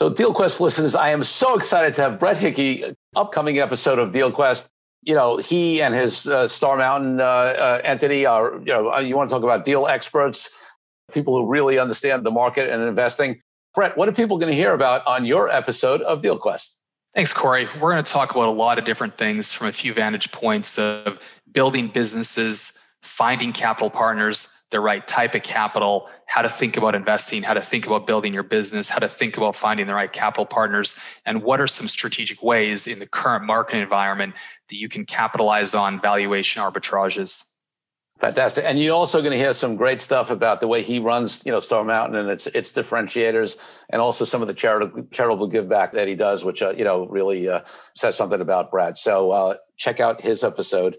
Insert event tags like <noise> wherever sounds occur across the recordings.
So, DealQuest listeners, I am so excited to have Brett Hickey, upcoming episode of DealQuest. You know, he and his uh, Star Mountain uh, uh, entity are, you know, you want to talk about deal experts, people who really understand the market and investing. Brett, what are people going to hear about on your episode of DealQuest? Thanks, Corey. We're going to talk about a lot of different things from a few vantage points of building businesses, finding capital partners, the right type of capital, how to think about investing, how to think about building your business, how to think about finding the right capital partners, and what are some strategic ways in the current market environment that you can capitalize on valuation arbitrages. Fantastic. And you're also going to hear some great stuff about the way he runs, you know, Star Mountain and its its differentiators, and also some of the charitable charitable give back that he does, which uh, you know really uh, says something about Brad. So uh, check out his episode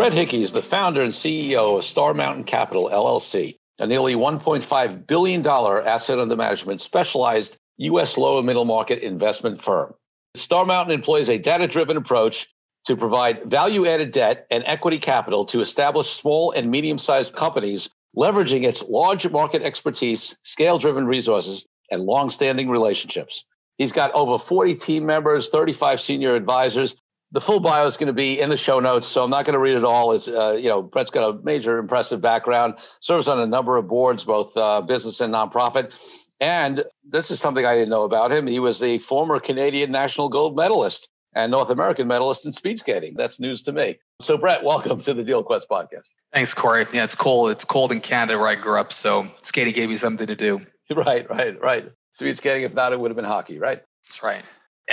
Brett Hickey is the founder and CEO of Star Mountain Capital, LLC, a nearly $1.5 billion asset under management specialized U.S. lower and middle market investment firm. Star Mountain employs a data driven approach to provide value added debt and equity capital to establish small and medium sized companies, leveraging its large market expertise, scale driven resources, and long standing relationships. He's got over 40 team members, 35 senior advisors, the full bio is going to be in the show notes, so I'm not going to read it all. It's uh, you know Brett's got a major impressive background, serves on a number of boards, both uh, business and nonprofit. And this is something I didn't know about him. He was a former Canadian national gold medalist and North American medalist in speed skating. That's news to me. So, Brett, welcome to the Deal Quest podcast. Thanks, Corey. Yeah, it's cold. It's cold in Canada where I grew up, so skating gave me something to do. <laughs> Right, right, right. Speed skating. If not, it would have been hockey, right? That's right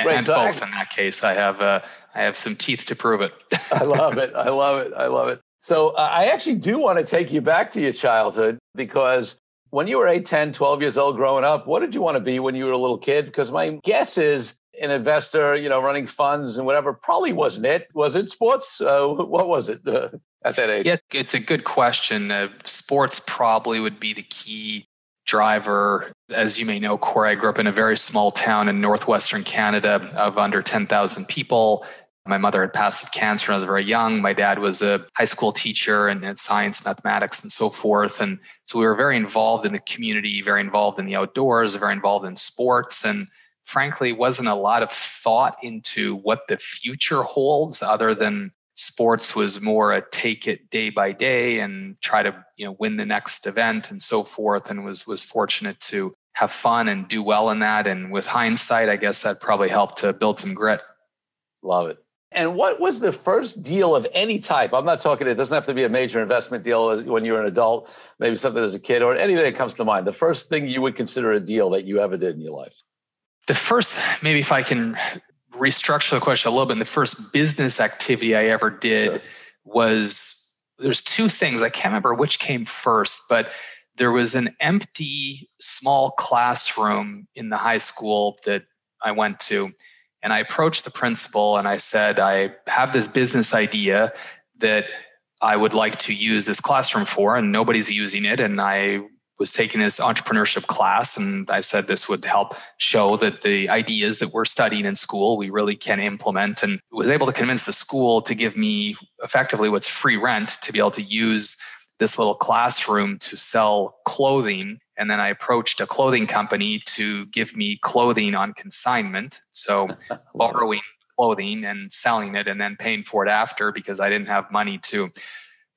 and so both I, in that case. I have uh, I have some teeth to prove it. <laughs> I love it. I love it. I love it. So uh, I actually do want to take you back to your childhood because when you were 8, 10, 12 years old growing up, what did you want to be when you were a little kid? Because my guess is an investor, you know, running funds and whatever, probably wasn't it. Was it sports? Uh, what was it uh, at that age? Yeah, it's a good question. Uh, sports probably would be the key driver. As you may know, Corey, I grew up in a very small town in northwestern Canada of under 10,000 people. My mother had passive cancer when I was very young. My dad was a high school teacher and in science, mathematics, and so forth. And so we were very involved in the community, very involved in the outdoors, very involved in sports. And frankly, wasn't a lot of thought into what the future holds other than sports was more a take it day by day and try to you know win the next event and so forth and was was fortunate to have fun and do well in that. And with hindsight i guess that probably helped to build some grit. Love it. And what was the first deal of any type? I'm not talking it doesn't have to be a major investment deal when you're an adult maybe something as a kid or anything that comes to mind. The first thing you would consider a deal that you ever did in your life? The first maybe if i can restructure the question a little bit. And the first business activity I ever did sure. was there's two things. I can't remember which came first, but there was an empty small classroom in the high school that I went to. And I approached the principal and I said, I have this business idea that I would like to use this classroom for, and nobody's using it. And I was taking this entrepreneurship class and i said this would help show that the ideas that we're studying in school we really can implement. And was able to convince the school to give me effectively what's free rent to be able to use this little classroom to sell clothing. And then i approached a clothing company to give me clothing on consignment. So <laughs> borrowing clothing and selling it and then paying for it after because i didn't have money to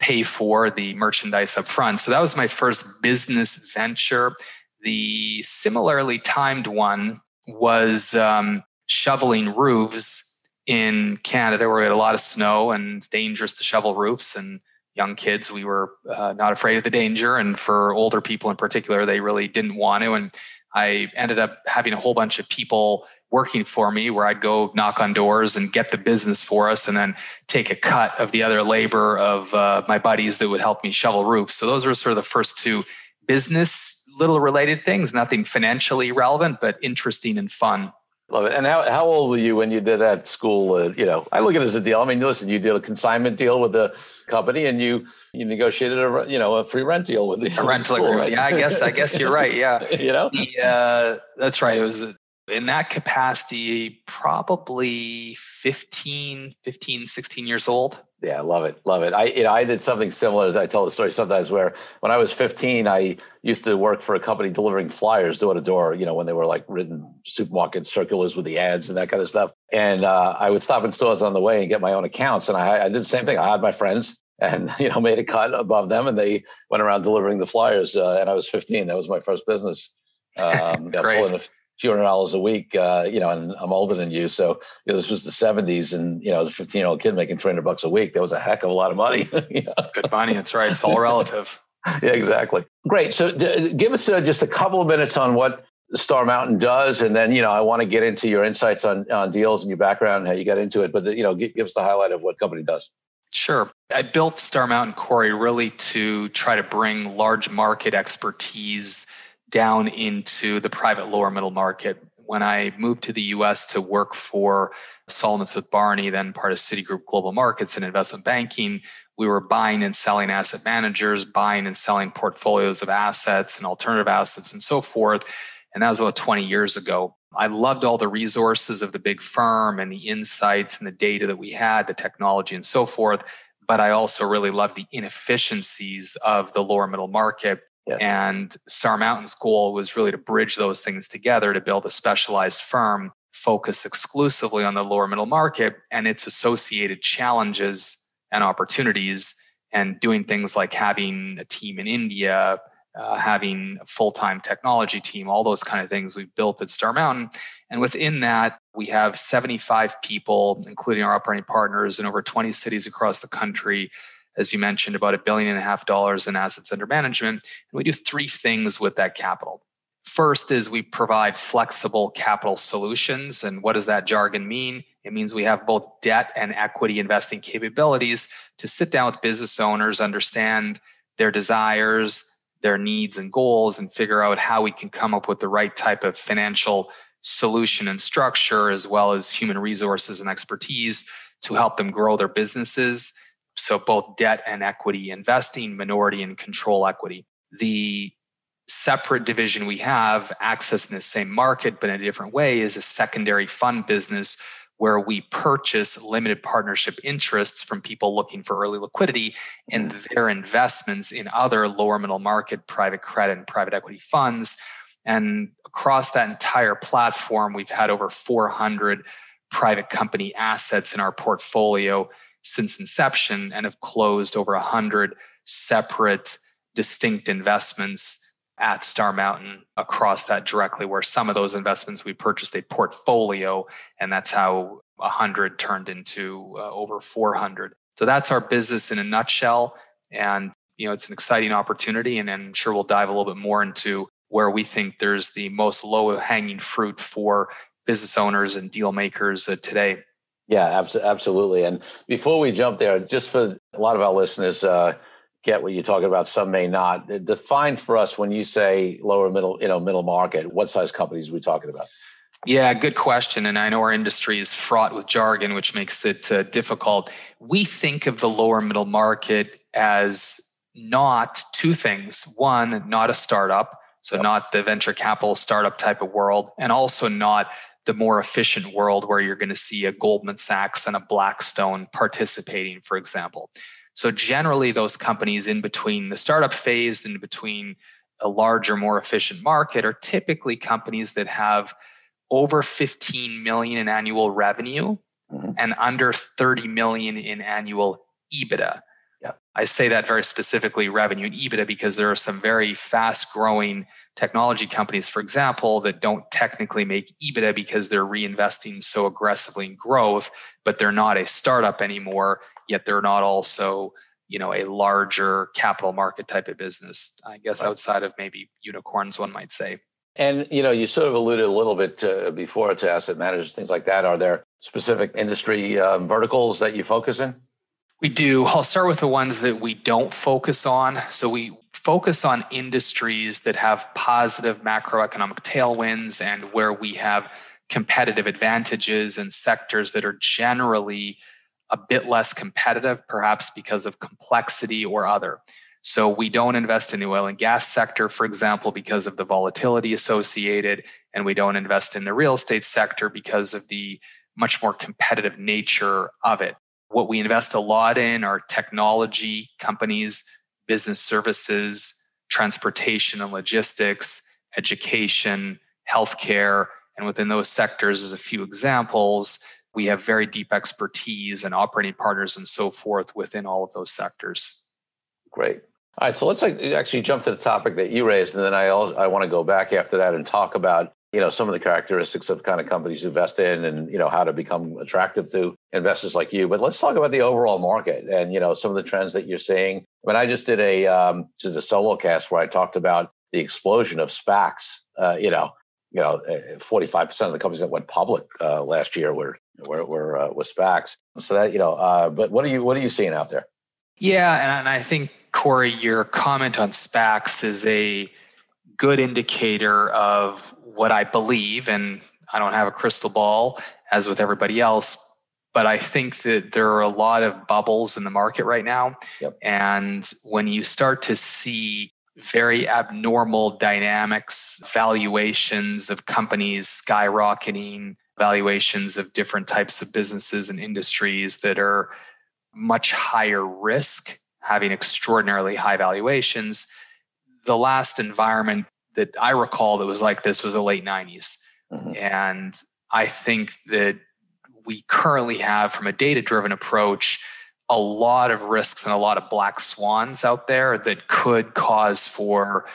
pay for the merchandise up front. So that was my first business venture. The similarly timed one was um, shoveling roofs in Canada where we had a lot of snow and dangerous to shovel roofs and young kids we were uh, not afraid of the danger and for older people in particular they really didn't want to and I ended up having a whole bunch of people working for me where I'd go knock on doors and get the business for us and then take a cut of the other labor of uh, my buddies that would help me shovel roofs. So those were sort of the first two business little related things, nothing financially relevant, but interesting and fun. Love it. And how, how old were you when you did that school? Uh, you know, I look at it as a deal. I mean, listen, you did a consignment deal with the company, and you you negotiated a you know a free rent deal with the a rental agreement. Right? Yeah, I guess I guess you're right. Yeah, <laughs> you know, the, uh, that's right. It was in that capacity, probably 15, 15, 16 years old. Yeah, I love it. Love it. I you know, I did something similar. I tell the story sometimes where when I was 15, I used to work for a company delivering flyers door to door, you know, when they were like written supermarket circulars with the ads and that kind of stuff. And uh, I would stop in stores on the way and get my own accounts. And I, I did the same thing. I had my friends and, <laughs> you know, made a cut above them and they went around delivering the flyers. Uh, and I was 15. That was my first business. Um, <laughs> Great few hundred dollars a week, uh, you know, and I'm older than you. So you know, this was the 70s and, you know, as a 15 year old kid making 300 bucks a week, that was a heck of a lot of money. <laughs> you know? good money. That's right. It's all relative. <laughs> yeah, exactly. Great. So d- give us uh, just a couple of minutes on what Star Mountain does. And then, you know, I want to get into your insights on, on deals and your background, how you got into it. But, you know, give, give us the highlight of what company does. Sure. I built Star Mountain Corey really to try to bring large market expertise down into the private lower middle market. When I moved to the US to work for Salomon Smith Barney, then part of Citigroup Global Markets and Investment Banking, we were buying and selling asset managers, buying and selling portfolios of assets and alternative assets and so forth. And that was about 20 years ago. I loved all the resources of the big firm and the insights and the data that we had, the technology and so forth. But I also really loved the inefficiencies of the lower middle market Yes. And Star Mountain's goal was really to bridge those things together to build a specialized firm focused exclusively on the lower middle market and its associated challenges and opportunities, and doing things like having a team in India, uh, having a full time technology team, all those kind of things we've built at Star Mountain. And within that, we have 75 people, including our operating partners in over 20 cities across the country as you mentioned, about a billion and a half dollars in assets under management. And we do three things with that capital. First is we provide flexible capital solutions. And what does that jargon mean? It means we have both debt and equity investing capabilities to sit down with business owners, understand their desires, their needs and goals, and figure out how we can come up with the right type of financial solution and structure, as well as human resources and expertise to help them grow their businesses so both debt and equity investing, minority and control equity. The separate division we have, accessing the same market but in a different way, is a secondary fund business where we purchase limited partnership interests from people looking for early liquidity and mm-hmm. their investments in other lower middle market private credit and private equity funds. And across that entire platform, we've had over 400 private company assets in our portfolio since inception and have closed over 100 separate distinct investments at Star Mountain across that directly, where some of those investments we purchased a portfolio, and that's how 100 turned into uh, over 400. So that's our business in a nutshell. And you know, it's an exciting opportunity, and I'm sure we'll dive a little bit more into where we think there's the most low hanging fruit for business owners and deal makers uh, today. Yeah, absolutely. And before we jump there, just for a lot of our listeners, uh, get what you're talking about. Some may not. Define for us when you say lower middle, you know, middle market. What size companies are we talking about? Yeah, good question. And I know our industry is fraught with jargon, which makes it uh, difficult. We think of the lower middle market as not two things. One, not a startup, so yep. not the venture capital startup type of world, and also not the more efficient world where you're going to see a Goldman Sachs and a Blackstone participating, for example. So, generally, those companies in between the startup phase and between a larger, more efficient market are typically companies that have over 15 million in annual revenue mm-hmm. and under 30 million in annual EBITDA. I say that very specifically revenue and EBITDA because there are some very fast growing technology companies, for example, that don't technically make EBITDA because they're reinvesting so aggressively in growth, but they're not a startup anymore, yet they're not also you know a larger capital market type of business. I guess outside of maybe unicorns one might say. And you know you sort of alluded a little bit to, before to asset managers things like that. Are there specific industry um, verticals that you focus in we do i'll start with the ones that we don't focus on so we focus on industries that have positive macroeconomic tailwinds and where we have competitive advantages and sectors that are generally a bit less competitive, perhaps because of complexity or other. So we don't invest in the oil and gas sector, for example, because of the volatility associated, and we don't invest in the real estate sector because of the much more competitive nature of it. What we invest a lot in are technology companies, business services, transportation and logistics, education, healthcare. And within those sectors, as a few examples, we have very deep expertise and operating partners and so forth within all of those sectors. Great. All right, so let's actually jump to the topic that you raised, and then I also, I want to go back after that and talk about you know some of the characteristics of kind of companies you invest in, and you know how to become attractive to investors like you. But let's talk about the overall market and you know some of the trends that you're seeing. When I just did a um, just a solo cast where I talked about the explosion of SPACs, uh, you know, you know, 45% of the companies that went public uh, last year were were, were uh, with SPACs. So that you know, uh, but what are you what are you seeing out there? Yeah, and I think Corey, your comment on SPACs is a good indicator of what I believe, and I don't have a crystal ball as with everybody else, but I think that there are a lot of bubbles in the market right now. Yep. And when you start to see very abnormal dynamics, valuations of companies skyrocketing, valuations of different types of businesses and industries that are much higher risk, having extraordinarily high valuations. The last environment that I recall that was like this was the late 90s. Mm-hmm. And I think that we currently have, from a data driven approach, a lot of risks and a lot of black swans out there that could cause for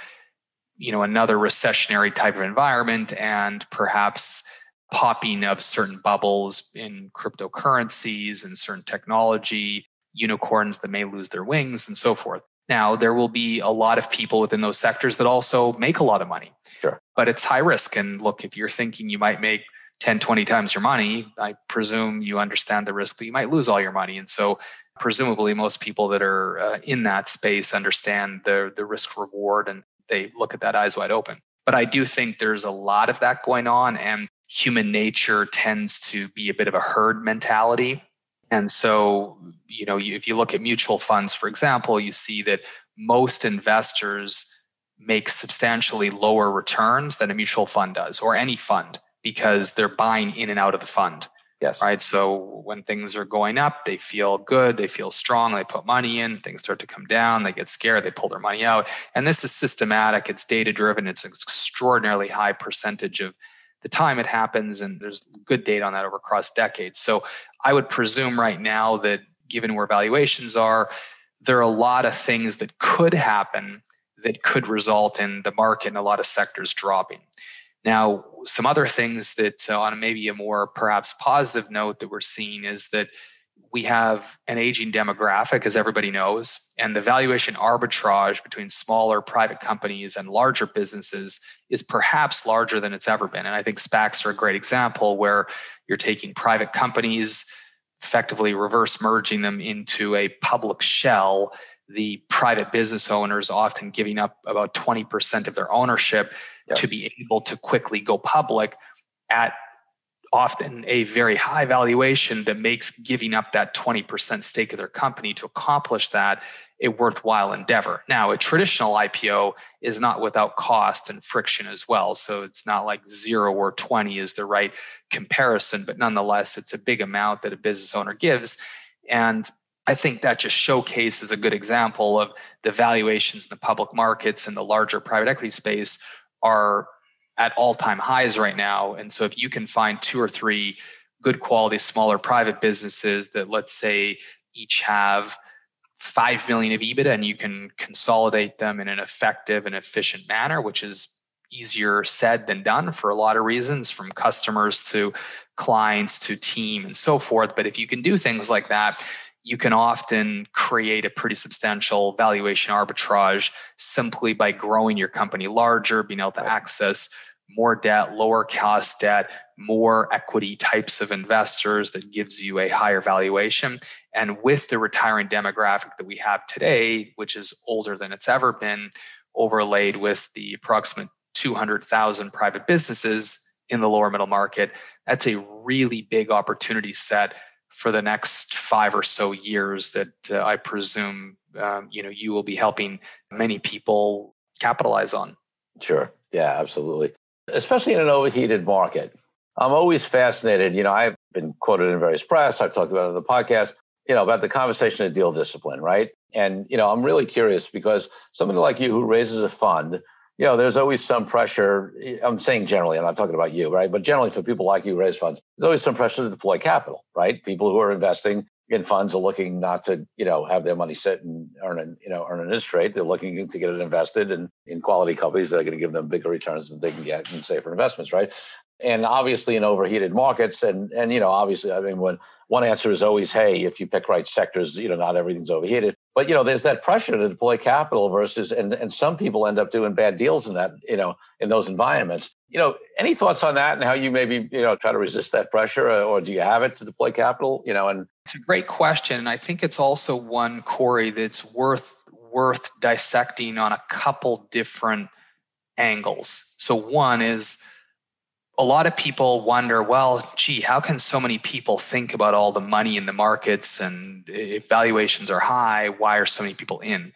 you know another recessionary type of environment and perhaps popping of certain bubbles in cryptocurrencies and certain technology, unicorns that may lose their wings, and so forth. Now, there will be a lot of people within those sectors that also make a lot of money. Sure. But it's high risk. And look, if you're thinking you might make 10, 20 times your money, I presume you understand the risk that you might lose all your money. And so, presumably, most people that are uh, in that space understand the, the risk reward and they look at that eyes wide open. But I do think there's a lot of that going on. And human nature tends to be a bit of a herd mentality. And so, you know, if you look at mutual funds, for example, you see that most investors make substantially lower returns than a mutual fund does or any fund because they're buying in and out of the fund. Yes. Right. So when things are going up, they feel good, they feel strong, they put money in, things start to come down, they get scared, they pull their money out. And this is systematic, it's data driven, it's an extraordinarily high percentage of the time it happens, and there's good data on that over across decades. So I would presume right now that given where valuations are, there are a lot of things that could happen that could result in the market and a lot of sectors dropping. Now, some other things that uh, on maybe a more perhaps positive note that we're seeing is that we have an aging demographic, as everybody knows, and the valuation arbitrage between smaller private companies and larger businesses is perhaps larger than it's ever been. And I think SPACs are a great example where you're taking private companies, effectively reverse merging them into a public shell. The private business owners often giving up about 20% of their ownership yep. to be able to quickly go public at often a very high valuation that makes giving up that 20% stake of their company to accomplish that a worthwhile endeavor. Now, a traditional IPO is not without cost and friction as well. So it's not like zero or 20 is the right comparison, but nonetheless, it's a big amount that a business owner gives. And I think that just showcases a good example of the valuations in the public markets and the larger private equity space are at all time highs right now. And so if you can find two or three good quality, smaller private businesses that, let's say, each have 5 million of EBITDA and you can consolidate them in an effective and efficient manner, which is easier said than done for a lot of reasons, from customers to clients to team and so forth. But if you can do things like that, you can often create a pretty substantial valuation arbitrage simply by growing your company larger, being able to access more debt, lower cost debt, more equity types of investors that gives you a higher valuation. And with the retiring demographic that we have today, which is older than it's ever been, overlaid with the approximate 200,000 private businesses in the lower middle market, that's a really big opportunity set for the next five or so years that uh, I presume um, you know you will be helping many people capitalize on. Sure. Yeah, absolutely. Especially in an overheated market. I'm always fascinated. You know, I've been quoted in various press. I've talked about it on the podcast. You know, about the conversation of deal discipline, right? And you know, I'm really curious because somebody like you who raises a fund you know, there's always some pressure. I'm saying generally, I'm not talking about you, right? But generally, for people like you, raise funds, there's always some pressure to deploy capital, right? People who are investing in funds are looking not to, you know, have their money sit and earn an, you know, earn an interest rate. They're looking to get it invested in, in quality companies that are going to give them bigger returns than they can get in safer investments, right? and obviously in overheated markets and and you know obviously i mean when one answer is always hey if you pick right sectors you know not everything's overheated but you know there's that pressure to deploy capital versus and and some people end up doing bad deals in that you know in those environments. You know any thoughts on that and how you maybe you know try to resist that pressure or, or do you have it to deploy capital you know and it's a great question and i think it's also one corey that's worth worth dissecting on a couple different angles. So one is a lot of people wonder, well, gee, how can so many people think about all the money in the markets and if valuations are high, why are so many people in?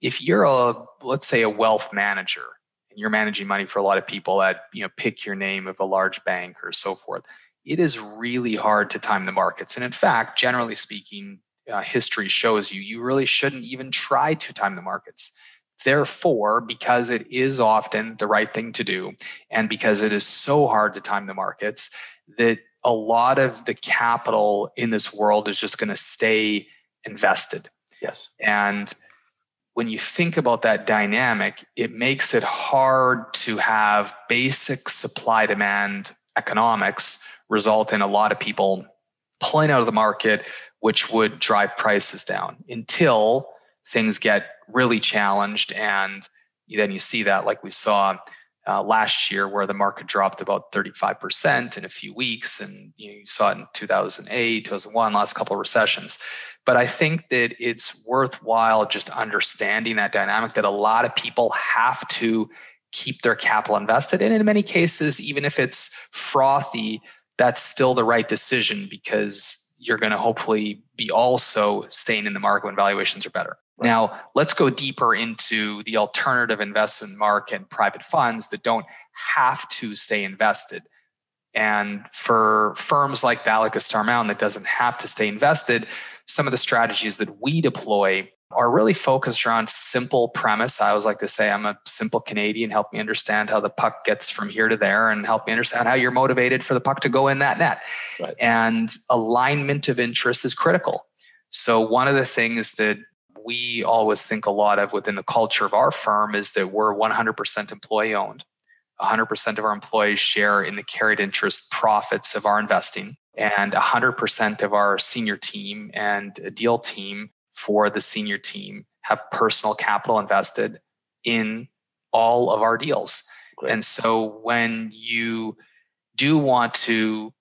If you're a, let's say, a wealth manager and you're managing money for a lot of people at, you know, pick your name of a large bank or so forth, it is really hard to time the markets. And in fact, generally speaking, uh, history shows you you really shouldn't even try to time the markets Therefore, because it is often the right thing to do, and because it is so hard to time the markets, that a lot of the capital in this world is just going to stay invested. Yes. And when you think about that dynamic, it makes it hard to have basic supply demand economics result in a lot of people pulling out of the market, which would drive prices down until things get really challenged. And then you see that, like we saw uh, last year, where the market dropped about 35% in a few weeks. And you, know, you saw it in 2008, 2001, last couple of recessions. But I think that it's worthwhile just understanding that dynamic that a lot of people have to keep their capital invested. And in many cases, even if it's frothy, that's still the right decision because you're going to hopefully be also staying in the market when valuations are better. Now, let's go deeper into the alternative investment market and private funds that don't have to stay invested. And for firms like Valakis Star Mountain that doesn't have to stay invested, some of the strategies that we deploy are really focused around simple premise. I always like to say I'm a simple Canadian. Help me understand how the puck gets from here to there and help me understand how you're motivated for the puck to go in that net. Right. And alignment of interest is critical. So one of the things that we always think a lot of within the culture of our firm is that we're 100% employee owned. 100% of our employees share in the carried interest profits of our investing, and 100% of our senior team and a deal team for the senior team have personal capital invested in all of our deals. Great. And so when you do want to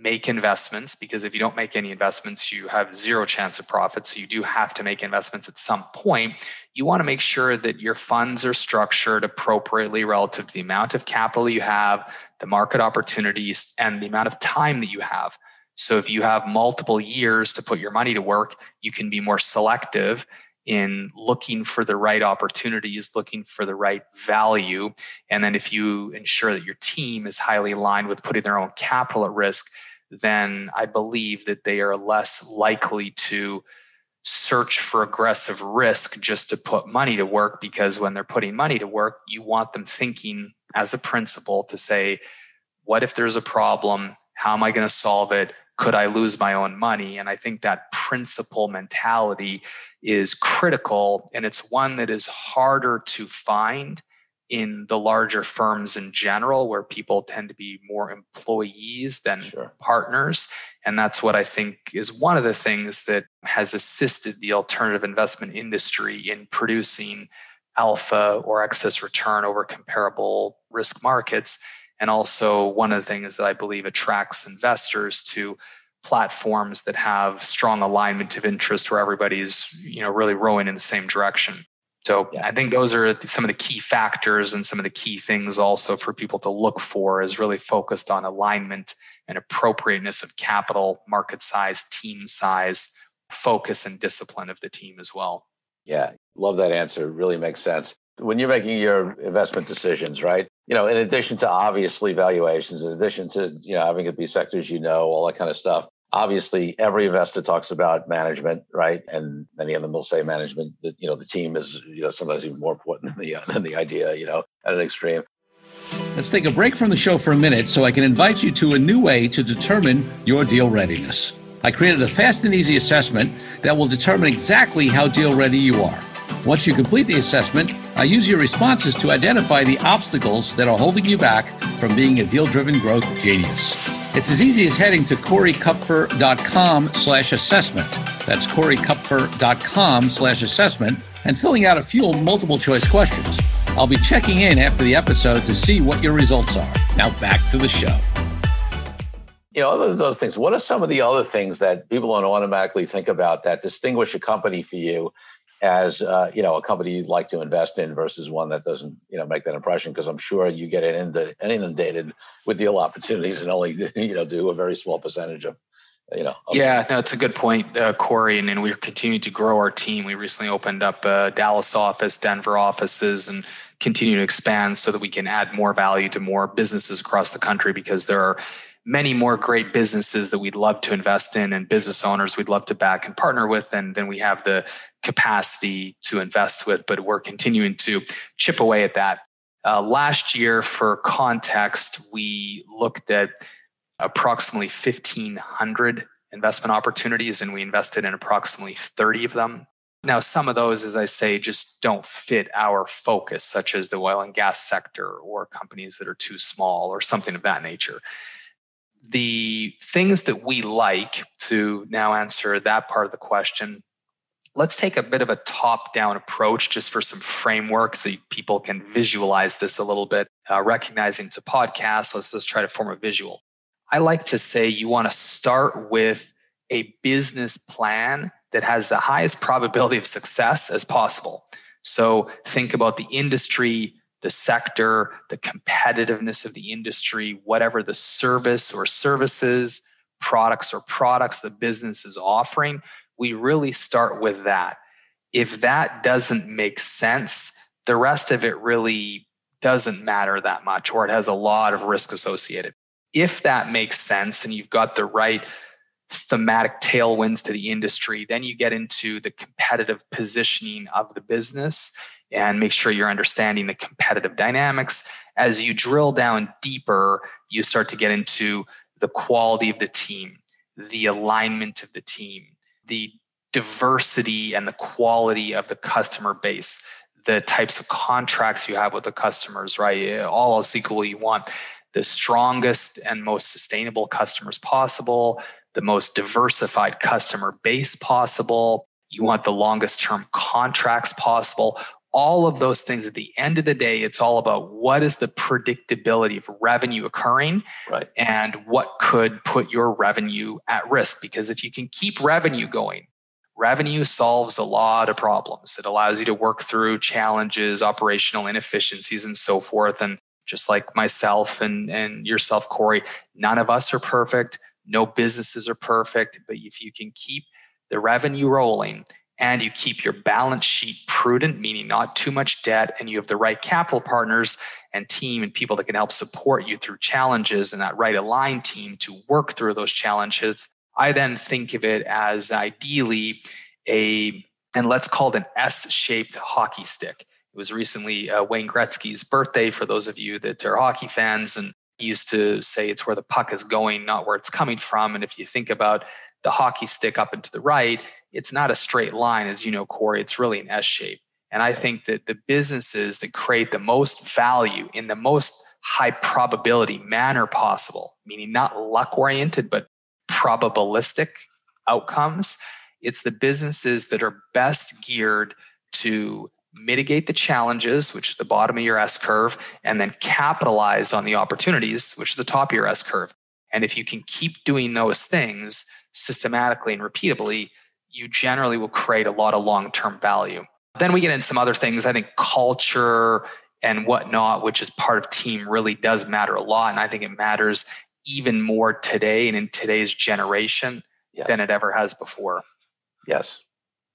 make investments because if you don't make any investments, you have zero chance of profit. So you do have to make investments at some point. You want to make sure that your funds are structured appropriately relative to the amount of capital you have, the market opportunities, and the amount of time that you have. So if you have multiple years to put your money to work, you can be more selective in looking for the right opportunities, looking for the right value. And then if you ensure that your team is highly aligned with putting their own capital at risk, then I believe that they are less likely to search for aggressive risk just to put money to work because when they're putting money to work, you want them thinking as a principal to say, what if there's a problem? How am I going to solve it? Could I lose my own money? And I think that principal mentality is critical. And it's one that is harder to find in the larger firms in general, where people tend to be more employees than sure. partners. And that's what I think is one of the things that has assisted the alternative investment industry in producing alpha or excess return over comparable risk markets. And also, one of the things that I believe attracts investors to platforms that have strong alignment of interest where everybody's you know really rowing in the same direction. So yeah. i think those are some of the key factors and some of the key things also for people to look for is really focused on alignment and appropriateness of capital market size team size focus and discipline of the team as well. Yeah. Love that answer. It really makes sense when you're making your investment decisions right? You know in addition to obviously valuations in addition to you know having it be sectors you know all that kind of stuff obviously every investor talks about management right? And many of them will say management that you know the team is you know sometimes even more important than the than the idea you know at an extreme. Let's take a break from the show for a minute so i can invite you to a new way to determine your deal readiness. I created a fast and easy assessment that will determine exactly how deal ready you are once you complete the assessment i use your responses to identify the obstacles that are holding you back from being a deal driven growth genius it's as easy as heading to coreykupfer.com slash assessment. That's coreykupfer.com slash assessment and filling out a few multiple choice questions. I'll be checking in after the episode to see what your results are. Now back to the show. You know, other than those things, what are some of the other things that people don't automatically think about that distinguish a company for you as uh, you know a company you'd like to invest in versus one that doesn't you know make that impression because i'm sure you get inundated with deal opportunities and only <laughs> you know do a very small percentage of you know yeah no it's a good point uh, corey and, and we're continuing to grow our team. We recently opened up a dallas office denver offices and continue to expand so that we can add more value to more businesses across the country because there are many more great businesses that we'd love to invest in and business owners we'd love to back and partner with and then we have the capacity to invest with, but we're continuing to chip away at that. Uh, last year, for context, we looked at approximately 1,500 investment opportunities and we invested in approximately 30 of them. Now, some of those, as I say, just don't fit our focus, such as the oil and gas sector or companies that are too small or something of that nature. The things that we like to now answer that part of the question let's take a bit of a top down approach just for some framework so people can visualize this a little bit uh, recognizing to podcast let's just try to form a visual. I like to say you want to start with a business plan that has the highest probability of success as possible. So think about the industry the sector the competitiveness of the industry whatever the service or services products or products the business is offering we really start with that. If that doesn't make sense, the rest of it really doesn't matter that much, or it has a lot of risk associated. If that makes sense and you've got the right thematic tailwinds to the industry, then you get into the competitive positioning of the business and make sure you're understanding the competitive dynamics. As you drill down deeper, you start to get into the quality of the team, the alignment of the team, the diversity and the quality of the customer base, the types of contracts you have with the customers, right? All else equal, you want the strongest and most sustainable customers possible, the most diversified customer base possible. You want the longest term contracts possible. All of those things at the end of the day, it's all about what is the predictability of revenue occurring right. and what could put your revenue at risk. Because if you can keep revenue going, revenue solves a lot of problems. It allows you to work through challenges, operational inefficiencies, and so forth. And just like myself and, and yourself, Corey, none of us are perfect. No businesses are perfect. But if you can keep the revenue rolling and you keep your balance sheet prudent, meaning not too much debt, and you have the right capital partners and team and people that can help support you through challenges and that right aligned team to work through those challenges, I then think of it as ideally a, and let's call it an S shaped hockey stick. It was recently uh, Wayne Gretzky's birthday for those of you that are hockey fans. And he used to say it's where the puck is going, not where it's coming from. And if you think about the hockey stick up and to the right, it's not a straight line, as you know, Corey, it's really an S shape. And I think that the businesses that create the most value in the most high probability manner possible, meaning not luck oriented, but probabilistic outcomes, it's the businesses that are best geared to mitigate the challenges, which is the bottom of your S curve, and then capitalize on the opportunities, which is the top of your S curve. And if you can keep doing those things systematically and repeatably, you generally will create a lot of long term value. Then we get into some other things. I think culture and whatnot, which is part of team, really does matter a lot. And I think it matters even more today and in today's generation yes. than it ever has before. Yes.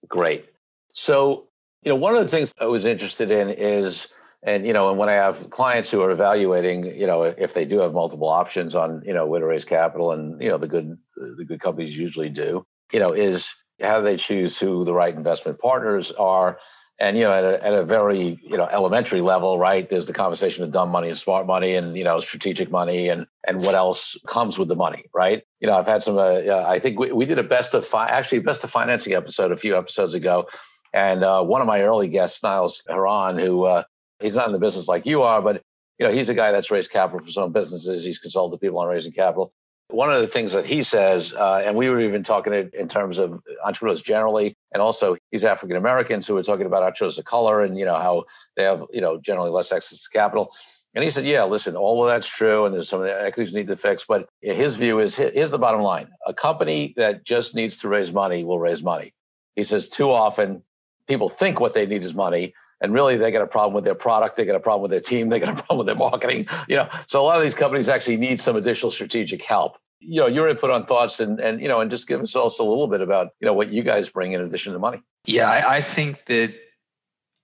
Great. So, you know, one of the things I was interested in is, and you know, and when I have clients who are evaluating, you know, if they do have multiple options on, you know, where to raise capital, and you know, the good the good companies usually do, you know, is how they choose who the right investment partners are? And you know, at a, at a very you know elementary level, right? There's the conversation of dumb money and smart money, and you know, strategic money, and and what else comes with the money, right? You know, I've had some. Uh, I think we, we did a best of fi- actually best of financing episode a few episodes ago, and uh, one of my early guests, Niles Haran, who uh, he's not in the business like you are, but you know, he's a guy that's raised capital for some businesses. He's consulted people on raising capital one of the things that he says, uh, and we were even talking in terms of entrepreneurs generally, and also he's African Americans who are talking about entrepreneurs of color and you know how they have you know generally less access to capital. And he said, "Yeah, listen, all of that's true, and there's some equities need to fix, but his view is here's the bottom line: a company that just needs to raise money will raise money." He says too often people think what they need is money, and really they got a problem with their product they got a problem with their team they got a <laughs> problem with their marketing you know? So a lot of these companies actually need some additional strategic help. You know your input on thoughts and and you know and just give us also a little bit about you know what you guys bring in addition to money. Yeah I, I think that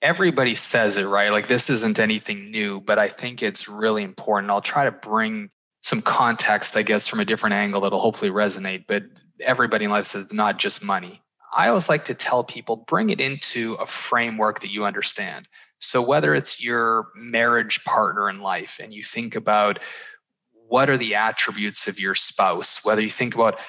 everybody says it right? Like this isn't anything new but i think it's really important. I'll try to bring some context i guess from a different angle that'll hopefully resonate but everybody in life says it's not just money i always like to tell people bring it into a framework that you understand. So whether it's your marriage partner in life and you think about what are the attributes of your spouse whether you think about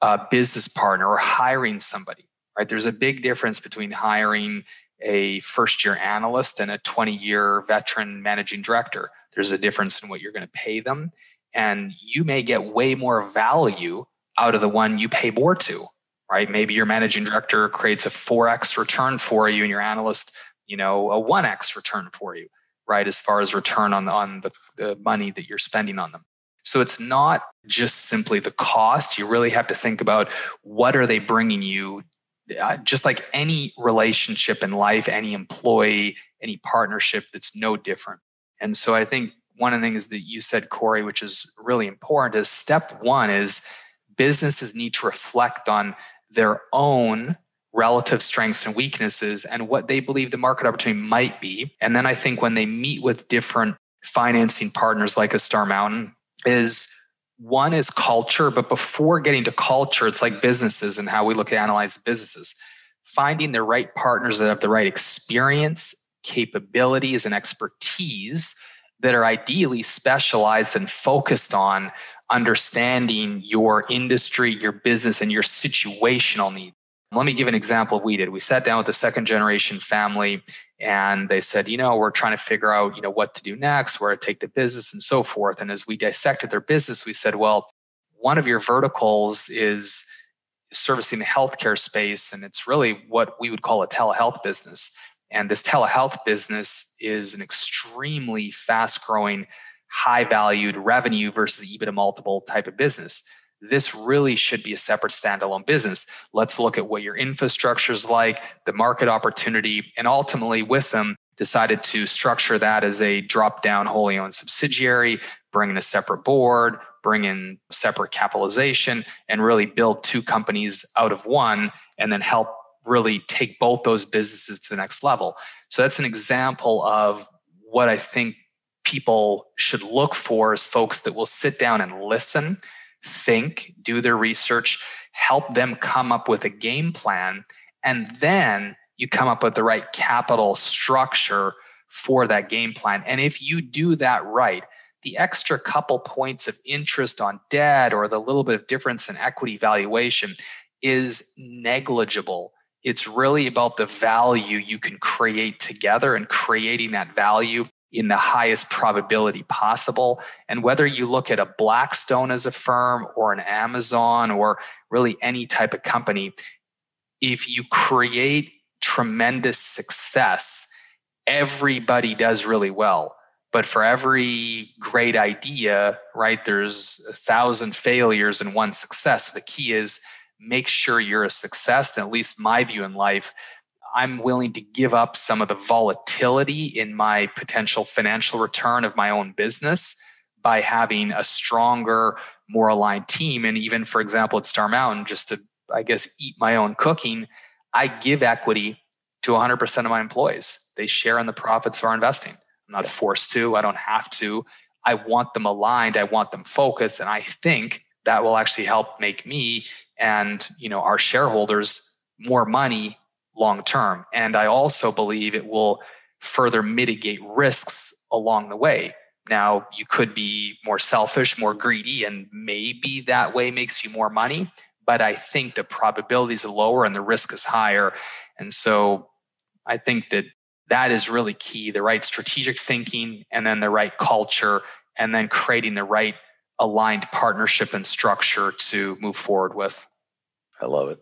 a business partner or hiring somebody right? There's a big difference between hiring a first year analyst and a 20 year veteran managing director. There's a difference in what you're going to pay them and you may get way more value out of the one you pay more to right maybe your managing director creates a 4x return for you and your analyst you know a 1x return for you right as far as return on on the, the money that you're spending on them so it's not just simply the cost. You really have to think about what are they bringing you uh, just like any relationship in life, any employee, any partnership that's no different. And so I think one of the things that you said, Corey, which is really important, is step one is businesses need to reflect on their own relative strengths and weaknesses and what they believe the market opportunity might be. And then I think when they meet with different financing partners like a Star Mountain, is one is culture, but before getting to culture, it's like businesses and how we look at analyze businesses. Finding the right partners that have the right experience, capabilities, and expertise that are ideally specialized and focused on understanding your industry, your business, and your situational needs. Let me give an example we did. We sat down with the second generation family and they said, you know, we're trying to figure out, you know, what to do next, where to take the business and so forth. And as we dissected their business, we said, well, one of your verticals is servicing the healthcare space. And it's really what we would call a telehealth business. And this telehealth business is an extremely fast growing, high valued revenue versus EBITDA multiple type of business this really should be a separate standalone business. Let's look at what your infrastructure is like, the market opportunity, and ultimately with them decided to structure that as a drop down wholly owned subsidiary, bring in a separate board, bring in separate capitalization, and really build two companies out of one, and then help really take both those businesses to the next level. So that's an example of what I think people should look for is folks that will sit down and listen think, do their research, help them come up with a game plan, and then you come up with the right capital structure for that game plan. And if you do that right, the extra couple points of interest on debt or the little bit of difference in equity valuation is negligible. It's really about the value you can create together and creating that value in the highest probability possible. And whether you look at a Blackstone as a firm or an Amazon or really any type of company, if you create tremendous success, everybody does really well. But for every great idea, right, there's a thousand failures and one success. The key is make sure you're a success. And at least my view in life, I'm willing to give up some of the volatility in my potential financial return of my own business by having a stronger, more aligned team. And even, for example, at Star Mountain, just to, I guess, eat my own cooking, I give equity to 100% of my employees. They share in the profits of our investing. I'm not forced to, I don't have to. I want them aligned, I want them focused. And I think that will actually help make me and you know our shareholders more money long term. And I also believe it will further mitigate risks along the way. Now, you could be more selfish, more greedy, and maybe that way makes you more money. But I think the probabilities are lower and the risk is higher. And so I think that that is really key the right strategic thinking, and then the right culture, and then creating the right aligned partnership and structure to move forward with. I love it.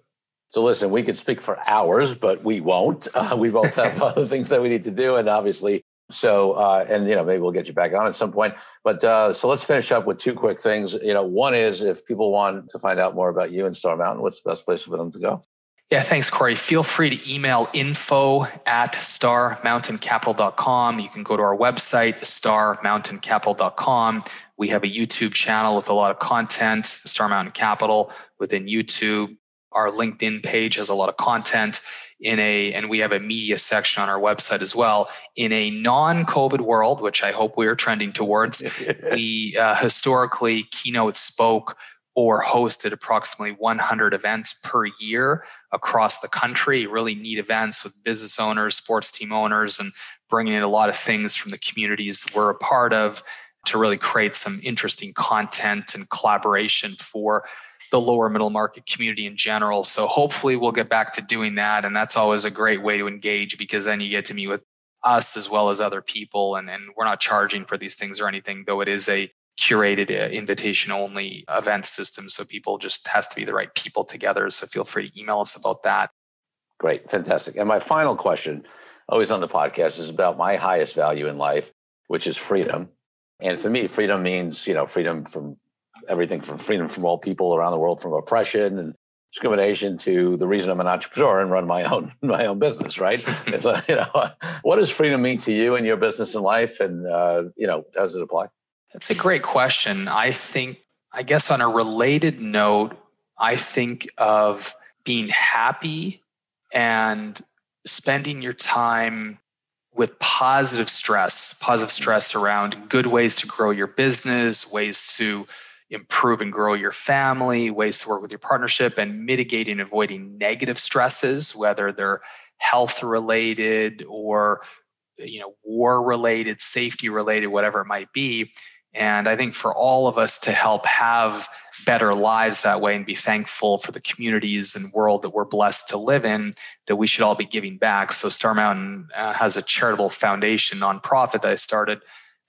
So listen, we could speak for hours, but we won't. Uh, we both have <laughs> other things that we need to do, and obviously, so uh, and you know maybe we'll get you back on at some point. But uh, so let's finish up with two quick things. You know, one is if people want to find out more about you and Star Mountain, what's the best place for them to go? Yeah, thanks, Corey. Feel free to email info at starmountaincapital.com. You can go to our website, starmountaincapital.com. We have a YouTube channel with a lot of content, Star Mountain Capital within YouTube. Our LinkedIn page has a lot of content in a, and we have a media section on our website as well. In a non COVID world, which I hope we are trending towards, <laughs> we uh, historically keynote spoke or hosted approximately 100 events per year across the country, really neat events with business owners, sports team owners, and bringing in a lot of things from the communities that we're a part of to really create some interesting content and collaboration for the lower middle market community in general. So hopefully we'll get back to doing that. And that's always a great way to engage because then you get to meet with us as well as other people. And, and we're not charging for these things or anything, though it is a curated uh, invitation only event system. So people just has to be the right people together. So feel free to email us about that. Great. Fantastic. And my final question, always on the podcast, is about my highest value in life, which is freedom. And for me, freedom means, you know, freedom from everything from freedom from all people around the world, from oppression and discrimination to the reason I'm an entrepreneur and run my own <laughs> my own business. Right? it's a, you know, <laughs> what does freedom mean to you in your business and life, and uh, you know, how does it apply? That's a great question. I think, I guess, on a related note, I think of being happy and spending your time with positive stress, positive stress around good ways to grow your business, ways to improve and grow your family, ways to work with your partnership, and mitigating and avoiding negative stresses, whether they're health related or you know war related safety related whatever it might be and I think for all of us to help have better lives that way and be thankful for the communities and world that we're blessed to live in, that we should all be giving back. So Star Mountain uh, has a charitable foundation nonprofit that I started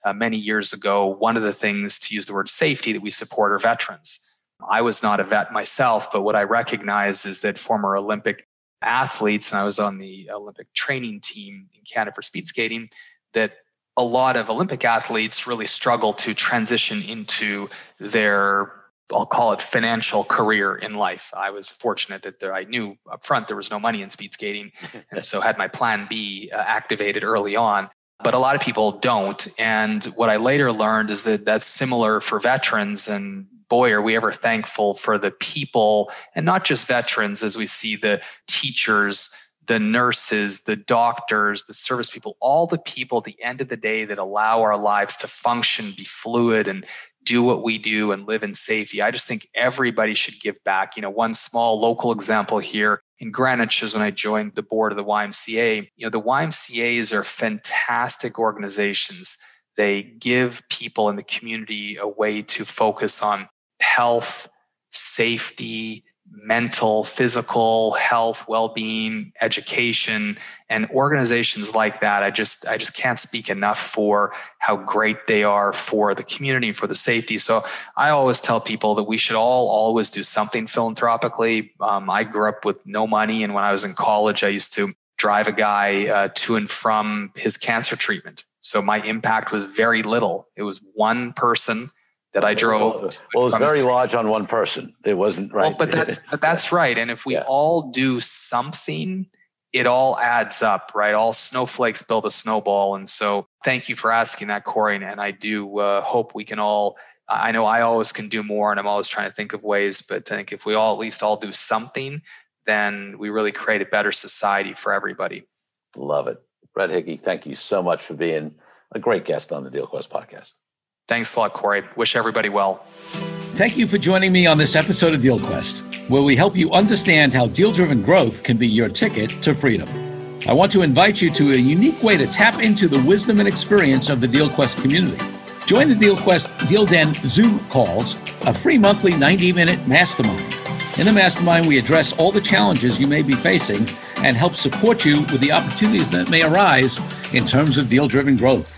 uh, many years ago. One of the things to use the word safety that we support are veterans. I was not a vet myself, but what I recognize is that former Olympic athletes, and I was on the Olympic training team in Canada for speed skating, that a lot of Olympic athletes really struggle to transition into their I'll call it financial career in life. I was fortunate that there, I knew up front there was no money in speed skating, <laughs> and so had my plan B uh, activated early on. But a lot of people don't. And what I later learned is that that's similar for veterans. And boy, are we ever thankful for the people, and not just veterans, as we see the teachers the nurses, the doctors, the service people, all the people at the end of the day that allow our lives to function, be fluid, and do what we do and live in safety. I just think everybody should give back. You know, one small local example here in Greenwich is when I joined the board of the YMCA. You know, the YMCAs are fantastic organizations They give people in the community a way to focus on health, safety, mental, physical health, well-being, education, and organizations like that. I just I just can't speak enough for how great they are for the community for the safety. So I always tell people that we should all always do something philanthropically. Um, I grew up with no money, and when I was in college, I used to drive a guy uh, to and from his cancer treatment. So my impact was very little. It was one person that I drove. Well, it was very large on one person. It wasn't right. Well, but that's but that's right. And if we yeah. all do something, it all adds up, right? All snowflakes build a snowball. And so, thank you for asking that, Corey. And I do uh, hope we can all. I know I always can do more, and I'm always trying to think of ways. But I think if we all at least all do something, then we really create a better society for everybody. Love it, Brett Hickey. Thank you so much for being a great guest on the DealQuest podcast. Thanks a lot, Corey. Wish everybody well. Thank you for joining me on this episode of DealQuest, where we help you understand how deal driven growth can be your ticket to freedom. I want to invite you to a unique way to tap into the wisdom and experience of the DealQuest community. Join the DealQuest Deal Den Zoom calls, a free monthly 90 minute mastermind. In the mastermind, we address all the challenges you may be facing and help support you with the opportunities that may arise in terms of deal driven growth.